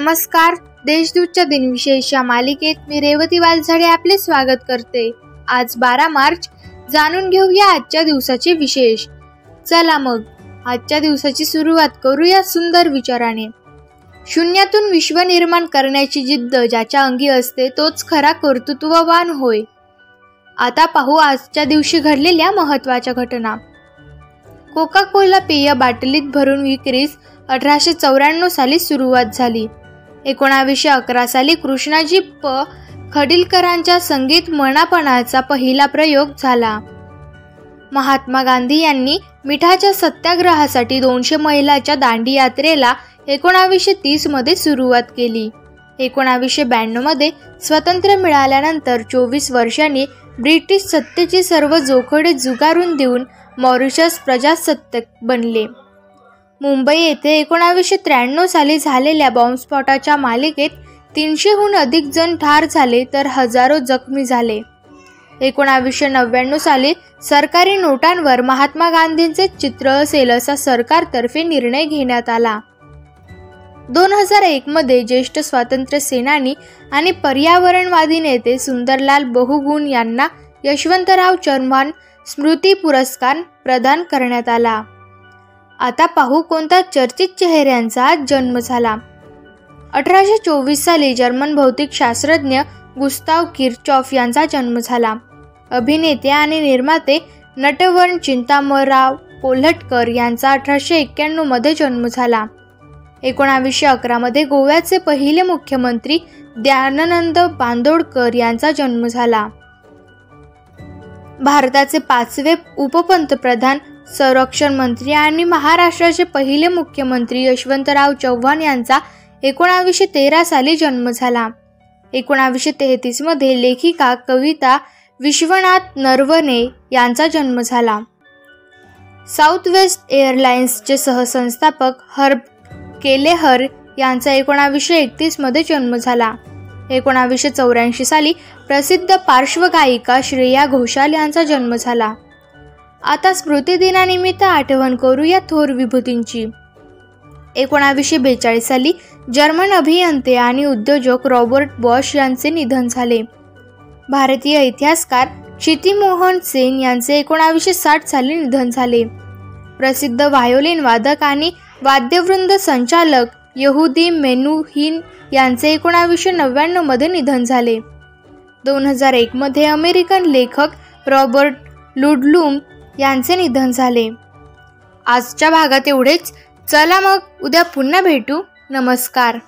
नमस्कार. देशदूतच्या दिनविशेष या मालिकेत मी रेवती वालझाडे आपले स्वागत करते. आज बारा मार्च. जाणून घेऊया आजच्या दिवसाचे विशेष. चला मग आजच्या दिवसाची सुरुवात करूया सुंदर विचाराने. शून्यातून विश्व निर्माण करण्याची जिद्द ज्याच्या अंगी असते तोच खरा कर्तृत्ववान होय. आता पाहू आजच्या दिवशी घडलेल्या महत्त्वाच्या घटना. कोका कोला पेय बाटलीत भरून विक्रीस अठराशे चौऱ्याण्णव साली सुरुवात झाली. एकोणावीसशे अकरा साली कृष्णाजी प. खडिलकरांच्या संगीत मनापणाचा पहिला प्रयोग झाला. महात्मा गांधी यांनी मिठाच्या सत्याग्रहासाठी दोनशे महिलाच्या दांडी यात्रेला एकोणावीसशे तीसमध्ये सुरुवात केली. एकोणावीसशे ब्याण्णवमध्ये स्वातंत्र्य मिळाल्यानंतर चोवीस वर्षांनी ब्रिटिश सत्तेची सर्व जोखडे जुगारून देऊन मॉरिशस प्रजासत्ताक बनले. मुंबई येथे एकोणावीसशे त्र्याण्णव साली झालेल्या बॉम्बस्फोटाच्या मालिकेत तीनशेहून अधिक जण ठार झाले तर हजारो जखमी झाले. एकोणावीसशे नव्याण्णव साली सरकारी नोटांवर महात्मा गांधींचे चित्र असेल असा सरकारतर्फे निर्णय घेण्यात आला. दोन हजार एकमध्ये ज्येष्ठ स्वातंत्र्य सेनानी आणि पर्यावरणवादी नेते सुंदरलाल बहुगुण यांना यशवंतराव चव्हाण स्मृती पुरस्कार प्रदान करण्यात आला. आता पाहू कोणत्या चर्चित चेहऱ्यांचा जन्म झाला. अठराशे चोवीस साली जर्मन भौतिक शास्त्रज्ञ गुस्ताव किरचॉफ यांचा जन्म झाला. अभिनेते आणि निर्माते नटवर्ण चिंतामराव कोल्हटकर यांचा अठराशे एक्क्याण्णवमध्ये जन्म झाला. एकोणावीसशे अकरामध्ये गोव्याचे पहिले मुख्यमंत्री दयानंद बांदोडकर यांचा जन्म झाला. भारताचे पाचवे उपपंतप्रधान संरक्षण मंत्री आणि महाराष्ट्राचे पहिले मुख्यमंत्री यशवंतराव चव्हाण यांचा एकोणावीसशे तेरा साली जन्म झाला. एकोणावीसशे तेहतीसमध्ये लेखिका कविता विश्वनाथ नरवणे यांचा जन्म झाला. साऊथ वेस्ट एअरलाइन्सचे सहसंस्थापक हर्ब केलेहर यांचा एकोणावीसशे एकतीसमध्ये जन्म झाला. एकोणावीसशे चौऱ्याऐंशी साली प्रसिद्ध पार्श्वगायिका श्रेया घोषाल यांचा जन्म झाला. आता स्मृतिदिनानिमित्त आठवण करू या थोर विभूतींची. एकोणावीसशे बेचाळीस साली जर्मन अभियंते आणि उद्योजक रॉबर्ट बॉश यांचे निधन झाले. भारतीय इतिहासकार क्षितिमोहन सेन यांचे एकोणावीसशे साठ साली निधन झाले. प्रसिद्ध व्हायोलिन वादक आणि वाद्यवृंद संचालक यहुदी मेनुहिन यांचे एकोणावीसशे नव्याण्णवमध्ये निधन झाले. दोन हजार एकमध्ये अमेरिकन लेखक रॉबर्ट लुडलूम यांचे निधन झाले. आजच्या भागात एवढेच. चला मग उद्या पुन्हा भेटू. नमस्कार.